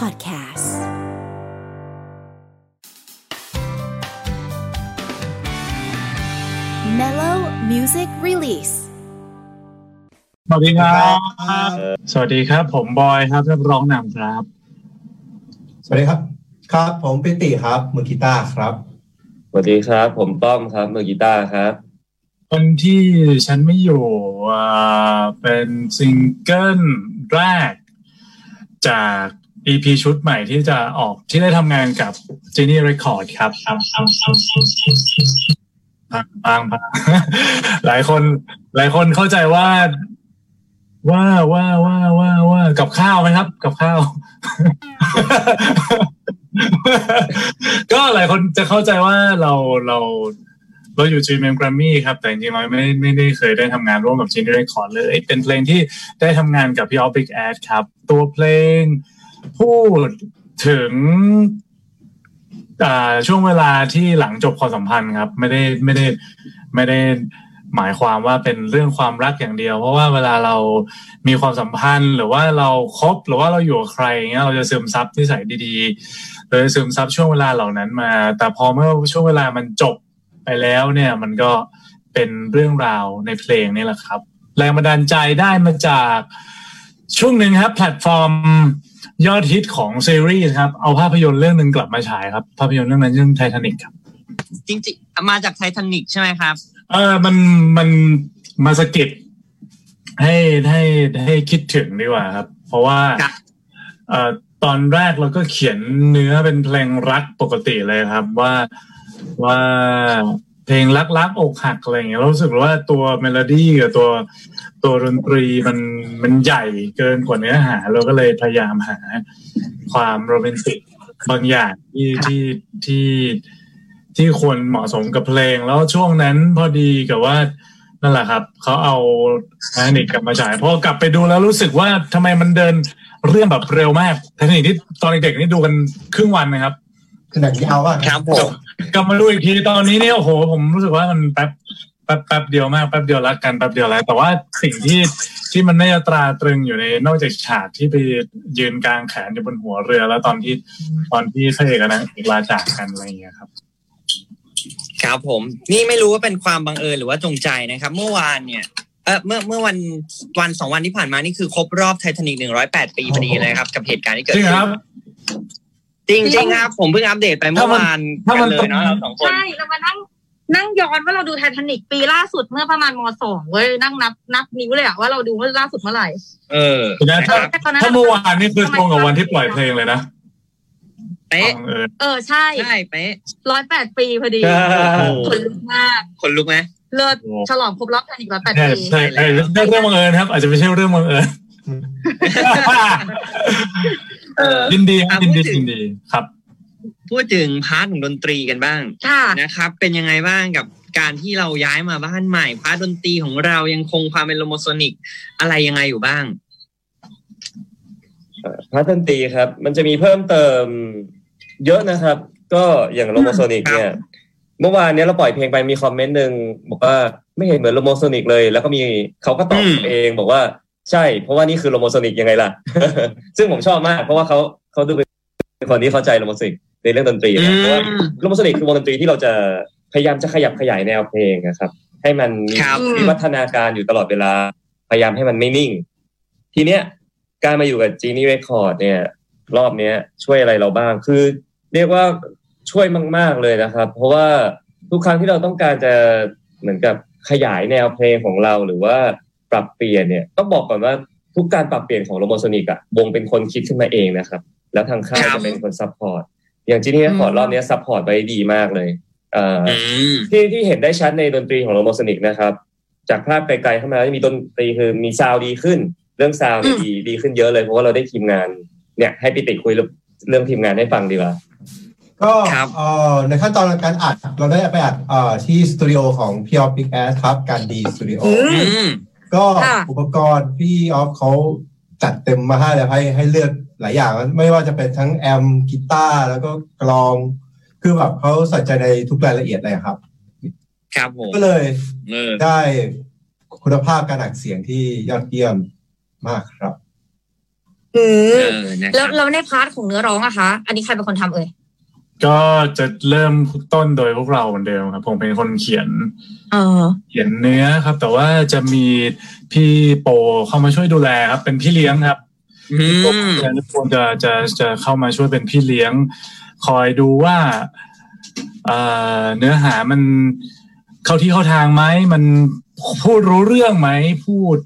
Podcast Mellow Music Release สวัสดีครับ สวัสดีครับ ผมบอยครับนักร้องนำครับ สวัสดีครับ ครับ ผมปิติครับ มือกีตาร์ครับ สวัสดีครับ ผมต้อมครับ มือกีตาร์ครับคนที่ฉันไม่อยู่อ่าเป็นซิงเกิลแรก จาก EP ชุดใหม่ที่จะออกที่ได้ทำงานกับ Genie Record ครับบางบางบางหลายคน หลายคนเข้าใจว่าว่าว่าว่าว่าว่ากับข้าวไหมครับ กับข้าว ก็หลายคนจะเข้าใจว่าเราเราเราอยู่ GMM Grammy ครับ แต่จริงๆเราไม่ไม่ได้เคยได้ทำงานร่วมกับ Genie Record เลย เป็นเพลงที่ได้ทำงานกับพี่ออฟบิ๊กแอดครับ ตัวเพลง พูดถึงช่วงเวลาที่หลังจบความสัมพันธ์ครับ ไม่ได้ไม่ได้ไม่ได้หมายความว่าเป็นเรื่องความรักอย่างเดียว เพราะว่าเวลาเรามีความสัมพันธ์ หรือว่าเราคบหรือว่าเราอยู่กับใครเงี้ยเราจะซึมซับนิสัยดีๆเราจะซึมซับช่วงเวลาเหล่านั้นมา แต่พอเมื่อช่วงเวลามันจบไปแล้วเนี่ย มันก็เป็นเรื่องราวในเพลงนี่แหละครับ แรงบันดาลใจได้มาจาก ช่วงหนึ่งครับแพลตฟอร์มยอดฮิตของซีรีส์ครับ เอาภาพยนตร์เรื่องหนึ่งกลับมาฉายครับ ภาพยนตร์เรื่องนั้นเรื่องไททานิกครับ จริงๆ มาจากไททานิกใช่ไหมครับ เออมันมันมาสะกิดให้ให้ให้คิดถึงดีกว่าครับ เพราะว่าครับเอ่อตอนแรกเราก็เขียนเนื้อเป็นเพลงรักปกติเลยครับว่าว่าเพลงรักรักๆอกหักอะไรอย่างเงี้ยเรารู้สึกว่าตัวเมโลดี้กับตัว ตัวดนตรีมันมันใหญ่เกินกว่าเนื้อหา เราก็เลยพยายามหาความโรแมนติกบางอย่างที่ที่ที่ที่ควรเหมาะสมกับเพลง แล้วช่วงนั้นพอดีกับว่านั่นแหละครับเขาเอาไททานิกกลับมาฉายพอกลับไปดูแล้วรู้สึกว่าทำไมมันเดินเรื่องแบบเร็วมากไททานิกที่ตอนเด็กๆนี่ดูกันครึ่งวันนะครับคือหนังยาวอะครับผมกลับมาดูอีกทีตอนนี้เนี่ยโอ้โหผมรู้สึกว่ามันแป๊บ แป๊บแป๊บเดียวมากแป๊บเดียวรักกันแป๊บเดียวแล้วแต่ว่าสิ่งที่ที่มันน่าจะตราตรึงอยู่ในนอกจากฉากที่ไปยืนกลางแขนอยู่บนหัวเรือ แล้วตอนที่ตอนที่พระเอกกับนางเอกลาจากกันอะไรอย่างเงี้ยครับ ครับผม นี่ไม่รู้ว่าเป็นความบังเอิญหรือว่าจงใจนะครับ เมื่อวานเนี่ยเออเมื่อเมื่อวันวันสองวันที่ผ่านมานี่คือครบรอบไททานิกหนึ่งร้อยแปดปีพอดีเลยครับ กับเหตุการณ์ที่เกิดจริงขึ้นครับจริงจริงๆครับ ผมเพิ่งอัปเดตไปเมื่อวานถ้ากัมันนเลยเนาะเราสองคนใช่เรามานั่ง นั่งย้อนว่าเราดูไททานิกปีล่าสุดเมื่อประมาณมสองเว้ยนั่งนับนับนิ้วเลยอะว่าเราดูเมื่อล่าสุดเมื่อไหร่ เออนะนะคถ้ารับแต่ตอนนั้นถ้าเมื่อวานนี่คือตรงกับวันที่ปล่อยเพลงเลยนะเป๊ะเออเออใช่ใช่เป๊ะร้อยแปดปีพอดีใช่โอ้โหขนลุกมากขนลุกไหมเลิศฉลองครบรอบไททานิกร้อยแปดใช่ปีใช่ใช่ไม่ใช่เรื่องบังเอิญครับ อาจจะไม่ใช่เรื่องบังเอิญเออยินดีครับอะยินดีพูดถึงยินดีครับ พูดถึง part ของดนตรีกันบ้างค่ะนะครับ เป็นยังไงบ้างกับการที่เราย้ายมาบ้านใหม่ part ดนตรีของเรายังคงความเป็น Lomosonic อะไรยังไงอยู่บ้างpart ดนตรีครับ มันจะมีเพิ่มเติมเยอะนะครับ ก็อย่าง Lomosonic เนี่ยเมื่อวานเนี้ยเราปล่อยเพลงไปมีคอมเมนต์หนึ่งบอกว่าไม่เห็นเหมือน Lomosonic เลย แล้วก็มีเขาก็ตอบอืมเองบอกว่าใช่ เพราะว่านี่คือ Lomosonic ยังไงล่ะ ซึ่งผมชอบมาก เพราะว่าเขาเขาดูเป็นคนที่เข้าใจ Lomosonic ในเรื่องดนตรีนะเพราะว่า Lomosonic คือวงดนตรีที่เราจะพยายามจะขยับขยายแนวเพลงนะครับ ให้มันมีครับวิวัฒนาการอยู่ตลอดเวลา พยายามให้มันไม่นิ่ง ทีเนี้ยการมาอยู่กับ Genie Record เนี่ย รอบเนี้ย ช่วยอะไรเราบ้างคือ เรียกว่าช่วยมาก ๆเลยนะครับ เพราะว่าทุกครั้งที่เราต้องการจะเหมือนกับขยายแนวเพลงของเราหรือว่าปรับเปลี่ยนเนี่ยต้องบอกก่อนว่าทุกการปรับเปลี่ยนของ Lomosonic อะวงเป็นคนคิดขึ้นมาเองนะครับ แล้วทางค่ายครับจะเป็นคน support อย่าง Genie Record รอบเนี้ย support ไว้ดีมากเลยเอ่อออืมที่ที่เห็นได้ชัดในดนตรีของ Lomosonic นะครับ จากภาพไกลๆเข้ามาจะมีดนตรีคือมี sound ดีขึ้น เรื่อง sound เนี่ยอืมดีดีขึ้นเยอะเลยเพราะว่าเราได้ทีมงาน เนี่ย ให้ปิติคุยเรื่องเรื่องทีมงานให้ฟังดีกว่าก็ครับเอ่อในขั้นตอนการอัดเราได้ไปอัดเอ่อที่สตูดิโอของพี่ออฟ Big Ass ครับ การดีสตูดิโออือืมก็ค่ะอุปกรณ์พี่ออฟเขาจัดเต็มมาให้เลยให้ให้เลือก หลายอย่างไม่ว่าจะเป็นทั้งแอมป์กีตาร์แล้วก็กลองคือแบบเขาใส่ใจในทุกรายละเอียดเลยครับ ครับผมก็เลยเออได้คุณภาพการอัดเสียงที่ยอดเยี่ยมมากครับอืเอมอนะคแล้วรับแล้วในพาร์ทของเนื้อร้องอะคะ อันนี้ใครเป็นคนทำเอ่ยก็จะเริ่มต้นโดยพวกเราเหมือนเดิมครับ ผมเป็นคนเขียนเออเขียนเนื้อครับ แต่ว่าจะมีพี่โปเข้ามาช่วยดูแลครับ เป็นพี่เลี้ยงครับอื พวกมเพื่อนทุกคนจะจะจะเข้ามาช่วยเป็นพี่เลี้ยง คอยดูว่าเอ่อเนื้อหามันเข้าที่เข้าทางไหมมันพูดรู้เรื่องไหมพูด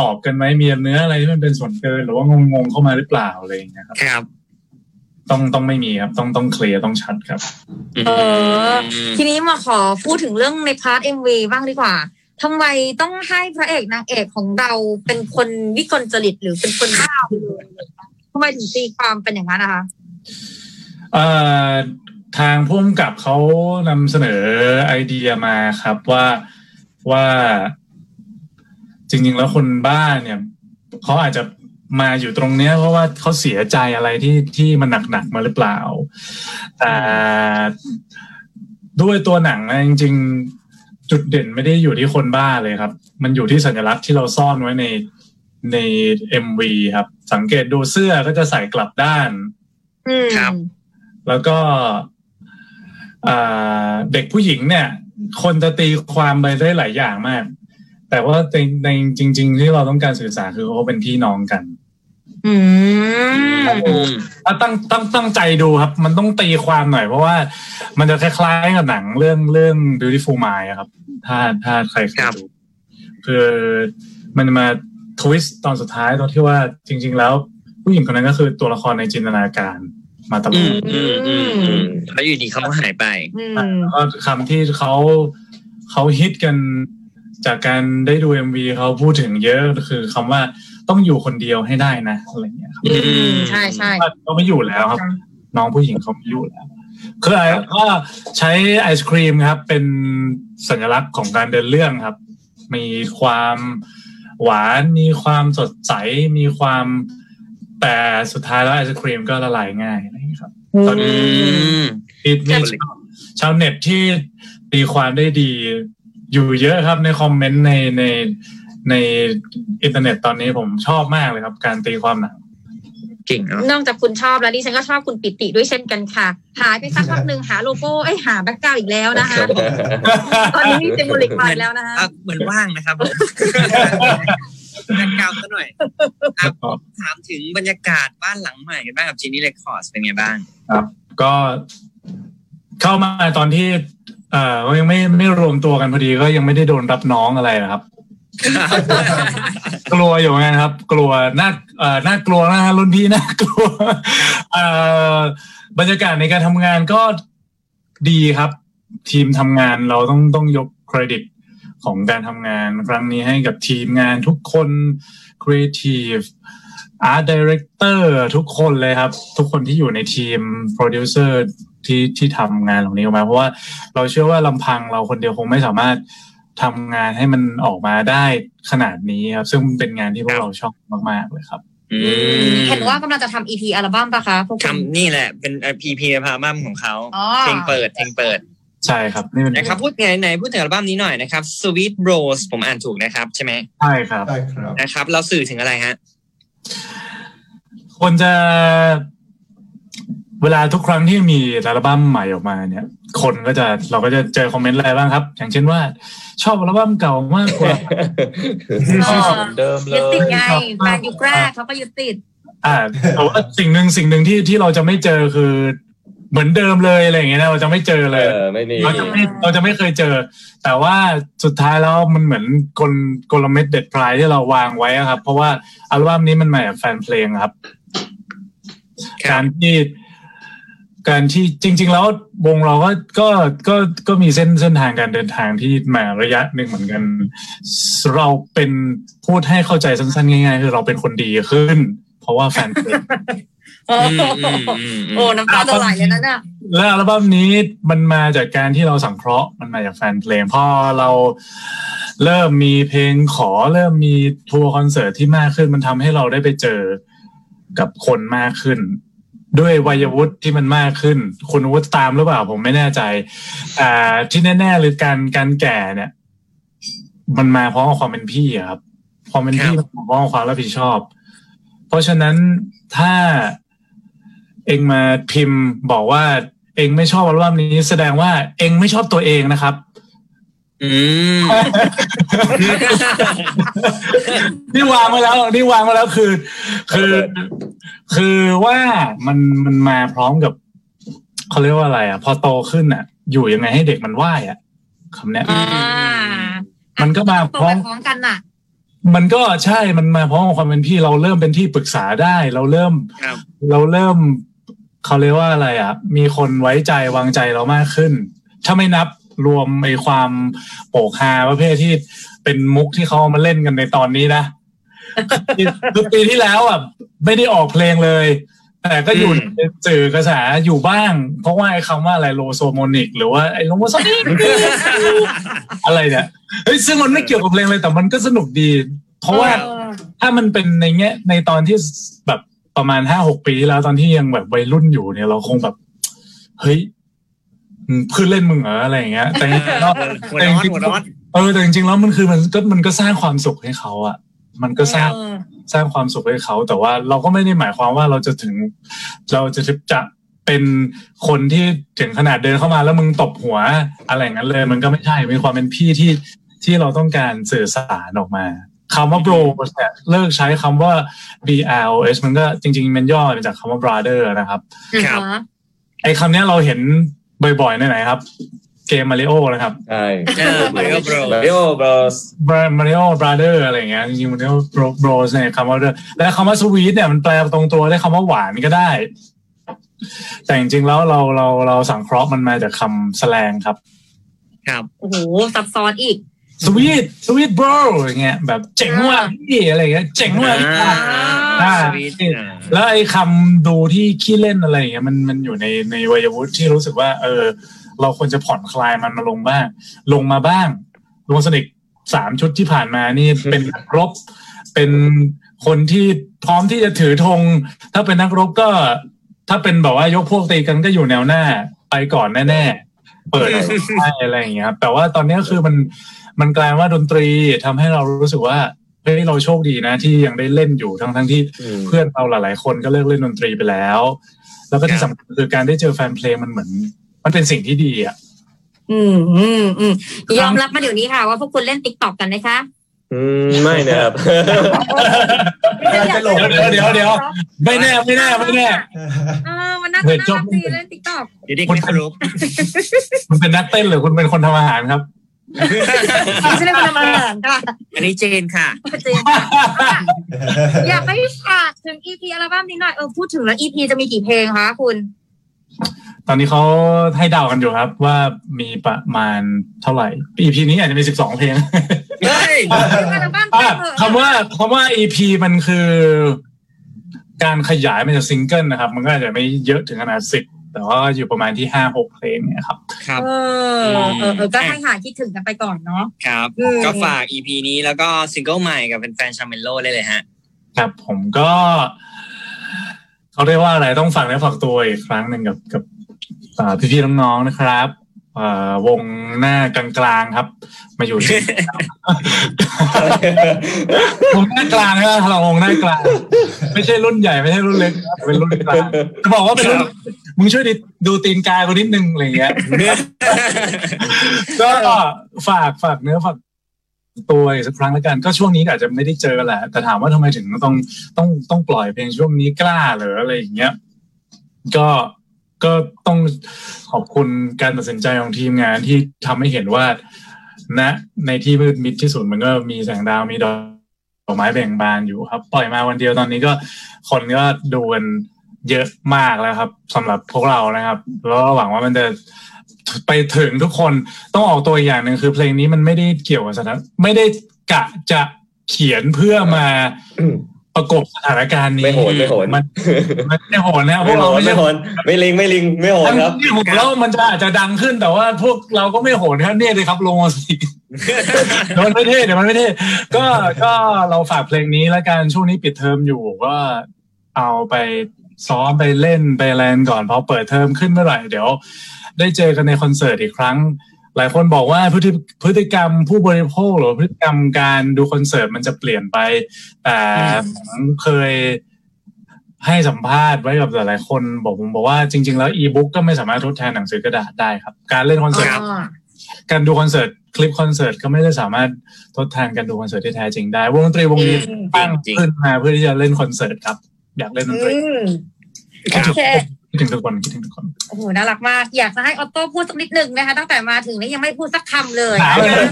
ตอบกันไหมมีเนื้ออะไรที่มันเป็นส่วนเกินหรือว่างงๆเข้ามาหรือเปล่าอะไรอย่างเงี้ยครับครับต้องต้องไม่มีครับ ต้องต้อง clear ต้องชัดครับ เออ ทีนี้มาขอพูดถึงเรื่องใน part MV บ้างดีกว่า ทำไมต้องให้พระเอกนางเอกของเราเป็นคนวิกลจริตหรือเป็นคนบ้าไปเลยทำไมถึงตีความเป็นอย่างนั้นนะคะเอ่อทางพุ่มกับเขานำเสนอไอเดียมาครับว่าว่า จริง ๆ แล้วคนบ้าเนี่ยเขาอาจจะมาอยู่ตรงเนี้ยเพราะว่าเขาเสียใจอะไรที่ที่มันหนักๆมาหรือเปล่าแต่ด้วยตัวหนังนะจริง ๆ จุดเด่นไม่ได้อยู่ที่คนบ้าเลยครับ มันอยู่ที่สัญลักษณ์ที่เราซ่อนไว้ในในเอ็มวีครับ สังเกตดูเสื้อก็จะใส่กลับด้านอืมครับ แล้วก็อ่าเด็กผู้หญิงเนี่ย คนจะตีความไปได้หลายอย่างมาก แต่ว่าในในจริง ๆ ที่เราต้องการสื่อสารคือเขาเป็นพี่น้องกัน อืมอืมถ้าตั้งตั้งตั้งใจดูครับ มันต้องตีความหน่อย เพราะว่ามันจะคล้ายๆกับหนังเรื่องเรื่อง beautiful mind อะครับ ถ้าถ้าใครเคยดูคือมันมาทวิสต์ตอนสุดท้ายตอนที่ว่าจริง ๆ แล้ว ผู้หญิงคนนั้นก็คือตัวละครในจินตนาการมาตลอือมดอืมอืมอืมแล้วอยู่ดีเขาก็หายไปอืมแล้วก็คำที่เขาเขาฮิตกันจากการได้ดู MV เขาพูดถึงเยอะคือคำว่า ต้องอยู่คนเดียวให้ได้นะอะไรเงี้ยครับอืมใช่ใช่เขาไม่อยู่แล้วครับ น้องผู้หญิงเขาไม่อยู่แล้วคือไอ้ก็ใช้ไอศครีมครับ เป็นสัญลักษณ์ของการเดินเรื่องครับ มีความหวานมีความสดใสมีความแต่สุดท้ายแล้วไอศครีมก็ละลายง่ายอะไรอย่างเงี้ยครับ ตอนอืนี้มมีมีชาวเน็ตที่ตีความได้ดีอยู่เยอะครับในคอมเมนต์ในใน ในอินเทอร์เน็ตตอนนี้ผมชอบมากเลยครับ การตีความหนังเก่งเนาะนอกจากคุณชอบแล้วดิฉันก็ชอบคุณปิติด้วยเช่นกันค่ะ หายไปสักพักหนึ่งหาโลโก้ไอ้ยหาแบ็กกราวด์อีกแล้วนะคะ ตอนนี้มีเซมโบลิกมาอีกแล้วนะคะอะเหมือนว่างนะครับแบ็คกราวด์ซะหน่อยอะถามถึงบรรยากาศบ้านหลังใหม่กันบ้างกับจีนี่เรคคอร์ดเป็นไงบ้าง ครับ ก็เข้ามาตอนที่ เอ่อก็ยังไม่ไม่รวมตัวกันพอดีก็ยังไม่ได้โดนรับน้องอะไรนะครับ กลัวอยู่เหมือนกันครับ กลัวน่าเอ่อน่ากลัวนะฮะรุ่นพี่น่ากลัวเอ่อบรรยากาศในการทำงานก็ดีครับ ทีมทำงานเราต้องต้องยกเครดิตของการทำงานครั้งนี้ให้กับทีมงานทุกคน Creative Art Director ทุกคนเลยครับ ทุกคนที่อยู่ในทีม Producer ที่ที่ทำงานเหล่านี้ออกมาเพราะว่าเราเชื่อว่าลำพังเราคนเดียวคงไม่สามารถ ทำงานให้มันออกมาได้ขนาดนี้ครับ ซึ่งเป็นงานที่พวกเราชอบมาก ๆ เลยครับอืมเห็นว่ากำลังจะทำอีพีอัลบั้มปะคะพวกคุณทำนี่แหละเป็นพีพีพาบั้มของเขาอ๋อเพลงเปิดเพลงเปิด ใช่ครับนี่เป็นนะครับพูดไหนไหนพูดถึงอัลบั้มนี้หน่อยนะครับ Sweet Rose ผมอ่านถูกนะครับ ใช่ไหมใช่ครับได้ครับนะครับ เราสื่อถึงอะไรฮะคนจะ เวลาทุกครั้งที่มีอัลบั้มใหม่ออกมาเนี่ย คนก็จะเราก็จะเจอคอมเมนต์อะไรบ้างครับ อย่างเช่นว่า ชอบอัลบั้มเก่ามากกว่าเออเหมือนเดิมเลยึดติดยไงแฟนยุคแรกเขาก็ยึดติด อ่าแต่ว่าสิ่งหนึ่งสิ่งหนึ่งที่ที่เราจะไม่เจอคือเหมือนเดิมเลยอะไรอย่างเงี้ยนะเราจะไม่เจอเอเลยอไม่มีเราจะไม่เราจะไม่เคยเจอ แต่ว่าสุดท้ายแล้วมันเหมือนกลกลเม็ดเด็ดพลายที่เราวางไว้อะครับ เพราะว่าอัลบั้มนี้มันมาจากแฟนเพลงครับครับการที่ การที่จริง ๆ แล้ววงเราก็ก็ก็ก็มีเส้นเส้นทางการเดินทางที่มาระยะหนึ่งเหมือนกัน เราเป็นพูดให้เข้าใจสั้นๆง่ายๆคือเราเป็นคนดีขึ้น เพราะว่าแฟนเพลงโอ้อืมอืมอืมอืมโอ้น้ำตาจะไหลเลยนะเนี่ยและอัลบั้มนี้มันมาจากการที่เราสังเคราะห์มันมาจากแฟนเพลงพอเราเริ่มมีเพลงขอเริ่มมีทัวร์คอนเสิร์ตที่มากขึ้นมันทำให้เราได้ไปเจอกับคนมากขึ้น ด้วยวัยวุฒิที่มันมากขึ้น คุณวุฒิตามหรือเปล่าผมไม่แน่ใจอ่าที่แน่ๆเลยการการแก่เนี่ย มันมาเพราะความเป็นพี่อะครับความเป็นพี่ครับมันมาเพราะความรับผิดชอบ เพราะฉะนั้นถ้าเองมาพิมพ์บอกว่า เองไม่ชอบอัลบั้มนี้ แสดงว่าเองไม่ชอบตัวเองนะครับ อืมนี่วางไว้แล้วนี่วางไว้แล้วคือ คือ คือว่ามันมันมาพร้อมกับเขาเรียกว่าอะไร อะ พอโตขึ้นอะ อยู่ยังไงให้เด็กมันไหวอะคำเนี้ยอ่ามันก็มาพโตร้อไปมพร้อมกันน่ะ มันก็ใช่มันมาพร้อมกับความเป็นพี่เราเริ่มเป็นที่ปรึกษาได้ เราเริ่มครับเราเริ่มเขาเรียกว่าอะไรอะ มีคนไว้ใจวางใจเรามากขึ้น ถ้าไม่นับ รวมไอ้ความโปกฮาประเภทที่เป็นมุกที่เขาเอามาเล่นกันในตอนนี้นะคือปีที่แล้วอะไม่ได้ออกเพลงเลย แต่ก็อยู่อืมในสื่อกระแสอยู่บ้าง เพราะว่าไอ้คำว่าอะไรโลโซโมนิก หรือว่าไอ้ Lomosonicอะไรเนี่ยเฮ้ยซึ่งมันไม่เกี่ยวกับเพลงเลยแต่มันก็สนุกดี เพราะว่าเออถ้ามันเป็นในแง่ในตอนที่แบบประมาณห้าหกปีที่แล้วตอนที่ยังแบบวัยรุ่นอยู่เนี่ยเราคงแบบ เฮ้ยมึง เพื่อนเล่นมึงเหรออะไรอย่างเงี้ย แต่จริงๆแล้วหัวร้อนหัวร้อนเออแต่จริงๆแล้วมันคือมันก็มันก็สร้างความสุขให้เขาอะมันก็สร้างเออสร้างความสุขให้เขา แต่ว่าเราก็ไม่ได้หมายความว่าเราจะถึง เราจะจะเป็นคนที่ถึงขนาดเดินเข้ามาแล้วมึงตบหัวอะไรอย่างนั้นเลย มันก็ไม่ใช่มีความเป็นพี่ที่ที่เราต้องการสื่อสารออกมาคำว่า bro เนี่ยเลิกใช้คำว่า bros มันก็จริง ๆ มันย่อมาจากคำว่า brother นะครับ ครับอ่าฮะไอ้คำเนี้ยเราเห็น บ่อยๆในไหนครับ เกมมาริโอนะครับใช่เออ Mario Bro Mario Bros Mario Brother อะไรอย่างเงี้ยจริงๆ Mario Bros เนี่ยคำว่า brother และคำว่า sweet เนี่ยมันแปลตรงตัวได้คำว่าหวานก็ได้ แต่จริงๆแล้วเราเราเราสังเคราะห์มันมาจากคำแสลงครับ ครับโอ้โหซับซ้อนอีกสวีทสวีทบรอย่างเงี้ยแบบเจ๋งว่ะพี่อะไรอย่างเงี้ยเจ๋งว่ะพี่อ่าอ่า สวีทอ่าแล้วไอ้คำดูที่ขี้เล่นอะไรอย่างเงี้ยมันมันอยู่ในในวัยวุฒิที่รู้สึกว่า เออ เราควรจะผ่อนคลายมันมาลงบ้าง ลงมาบ้างลงสนิทสามชุดที่ผ่านมานี่เป็นนักรบ เป็นคนที่พร้อมที่จะถือธงถ้าเป็นนักรบก็ ถ้าเป็นแบบว่ายกพวกตีกันก็อยู่แนวหน้า ไปก่อนแน่ๆเปิดได้อะไรอย่างเงี้ยครับแต่ว่าตอนนี้คือมันมันกลายว่าดนตรีทำให้เรารู้สึกว่า เฮ้ยเราโชคดีนะ ที่ยังได้เล่นอยู่ทั้งทั้งๆที่มเพื่อนเราหลาย ๆ คนก็เลิกเล่นดนตรีไปแล้ว แล้วก็ที่สำคัญคือการได้เจอแฟนเพลงมันเหมือน มันเป็นสิ่งที่ดีอะอืมอืมอืมยอมรับมาเดี๋ยวนี้ค่ะ ว่าพวกคุณเล่นติ๊กต็อกกันนะคะอืมไม่นะครับกำลังจะโหลดเดี๋ยวเดี๋ยวเดี๋ยวไม่แน่ไม่แน่ไม่แน่เออมันน่าเฮ้จะยน่าจบรักดีเล่นติ๊กต็อกเดี๋ยวเด็กไม่ครบคุณเป็นนักเต้นหรือคุณเป็นคนทำอาหารครับ ไม่ใช่เล่นคนทำอาหารค่ะ อันนี้เจนค่ะเจนอยากให้ฝากถึง EP อัลบั้มนี้หน่อยเออพูดถึงแล้ว EP จะมีกี่เพลงคะคุณ ตอนนี้เขาให้เดากันอยู่ครับว่ามีประมาณเท่าไหร่ EP นี้อาจจะมีสิบสองเพลงเฮ้ยอัลบั้มอะคำว่าคำว่า EP มันคือ การขยายมันจากซิงเกิลนะครับ มันก็อาจจะไม่เยอะถึงขนาดสิบ แต่ว่าอยู่ประมาณที่ห้าหกเพลงเนี่ยครับครับเออเออเออก็ให้หาคิดถึงกันไปก่อนเนาะครับอืมก็ฝาก EP นี้แล้วก็ซิงเกิลใหม่กับแฟนๆชาเมเลี่ยนได้เลยฮะ ครับผมก็เขาเรียกว่าอะไรต้องฝากเนื้อฝากตัวอีกครั้งหนึ่งกับกับอ่าพี่ๆน้องๆนะครับอ่าวงหน้ากลางๆครับ มาอยู่ที่วงหน้ากลางนะเราวงหน้ากลาง ไม่ใช่รุ่นใหญ่ไม่ใช่รุ่นเล็กนะเป็นรุ่นกลางจะบอกว่าเป็นรุ่นครับ มึงช่วยดิดูตีนกายกูนิดนึงอะไรเงี้ยก็ฝากฝากเนื้อฝากตัวสักครั้งแล้วกันก็ช่วงนี้อาจจะไม่ได้เจอแหละ แต่ถามว่าทำไมถึงต้องต้องต้องปล่อยเพลงช่วงนี้กล้าหรืออะไรอย่างเงี้ย ก็ก็ต้องขอบคุณการตัดสินใจของทีมงานที่ทำให้เห็นว่าณในที่มืดมิดที่สุดมันก็มีแสงดาวมีดอกไม้แบ่งบานอยู่ครับ ปล่อยมาวันเดียวตอนนี้ก็คนก็ดูกัน เยอะมากแล้วครับสำหรับพวกเรานะครับ แล้วก็หวังว่ามันจะไปถึงทุกคนต้องออกตัวอีกอย่างหนึ่งคือเพลงนี้มันไม่ได้เกี่ยวกับสถานไม่ได้กะจะเขียนเพื่อมาประกบสถานการณ์นี้ไม่โหนไม่โหนมันมันไม่โหนนะพไม่วกโหเรานไม่ไม่ใช่โหนไม่ลิงไม่ลิงไม่โหนครับที่ผมแล้วมันจะอาจจะดังขึ้นแต่ว่าพวกเราก็ไม่โหนครับเนี่ยเลยครับลงมาสิเดี๋ยวมันไม่เท่เดี๋ยวมันไม่เท่ก็ก็เราฝากเพลงนี้แล้วกันช่วงนี้ปิดเทอมอยู่ก็เอาไป ซ้อมไปเล่นไปแลนก่อนพอเปิดเทอมขึ้นเมื่อไหร่เดี๋ยว ได้เจอกันในคอนเสิร์ตอีกครั้ง หลายคนบอกว่าพฤติพฤติกรรมผู้บริโภคหรือพฤติกรรมการดูคอนเสิร์ตมันจะเปลี่ยนไป แต่ผมเคยให้สัมภาษณ์ไว้กับหลายๆคนบอกผมบอกว่าจริง ๆ แล้วอีบุ๊กก็ไม่สามารถทดแทนหนังสือกระดาษได้ครับ การเล่นคอนเสิร์ตอ๋อการดูคอนเสิร์ตคลิปคอนเสิร์ตก็ไม่ได้สามารถทดแทนการดูคอนเสิร์ตที่แท้จริงได้ วงดนตรีวงนี้อืมตั้งจริงขึ้นมาเพื่อที่จะเล่นคอนเสิร์ตครับ อยากเล่นดนตรีอืมครับโอเคคิดถึงทุกคนคิดถึงทุกคนโอ้โหน่ารักมากอยากจะให้ออโต้พูดสักนิดหนึ่งนะคะ ตั้งแต่มาถึงนี่ยังไม่พูดสักคำเลยหนาวเลย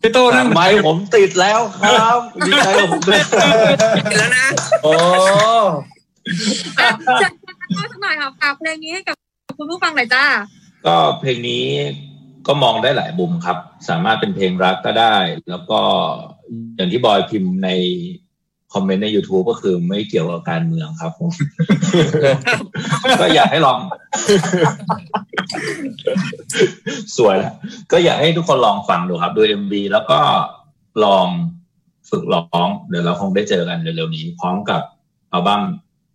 พี่โต้นั่งไม้ผมติดแล้วครับดีใจกับผมด้วยแล้วนะโอ้อะจะพูดสักหน่อยค่ะฝากเพลงนี้ให้กับคุณผู้ฟังหน่อยจ้า ก็เพลงนี้ก็มองได้หลายมุมครับ สามารถเป็นเพลงรักก็ได้ แล้วก็อย่างที่บอยพิมพ์ใน คอมเมนต์ใน YouTube ก็คือไม่เกี่ยวกับการเมืองครับผมก็อยากให้ลอง สวยแล้วก็อยากให้ทุกคนลองฟังดูครับ ดู MV แล้วก็ลองฝึกร้อง เดี๋ยวเราคงได้เจอกันเร็วๆนี้ พร้อมกับอัลบั้ม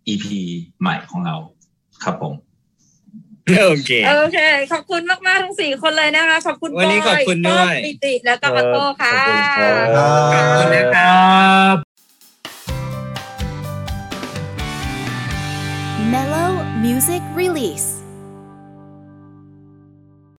EP ใหม่ของเราครับผมโอเคโอเค ขอบคุณมากๆทั้งสี่คนเลยนะคะ ขอบคุณวันนี้ขอบคุณด้วยปิติแล้วก็ออโต้ค่ะขอบคุณครับขอบคุณนะครับ Music Release.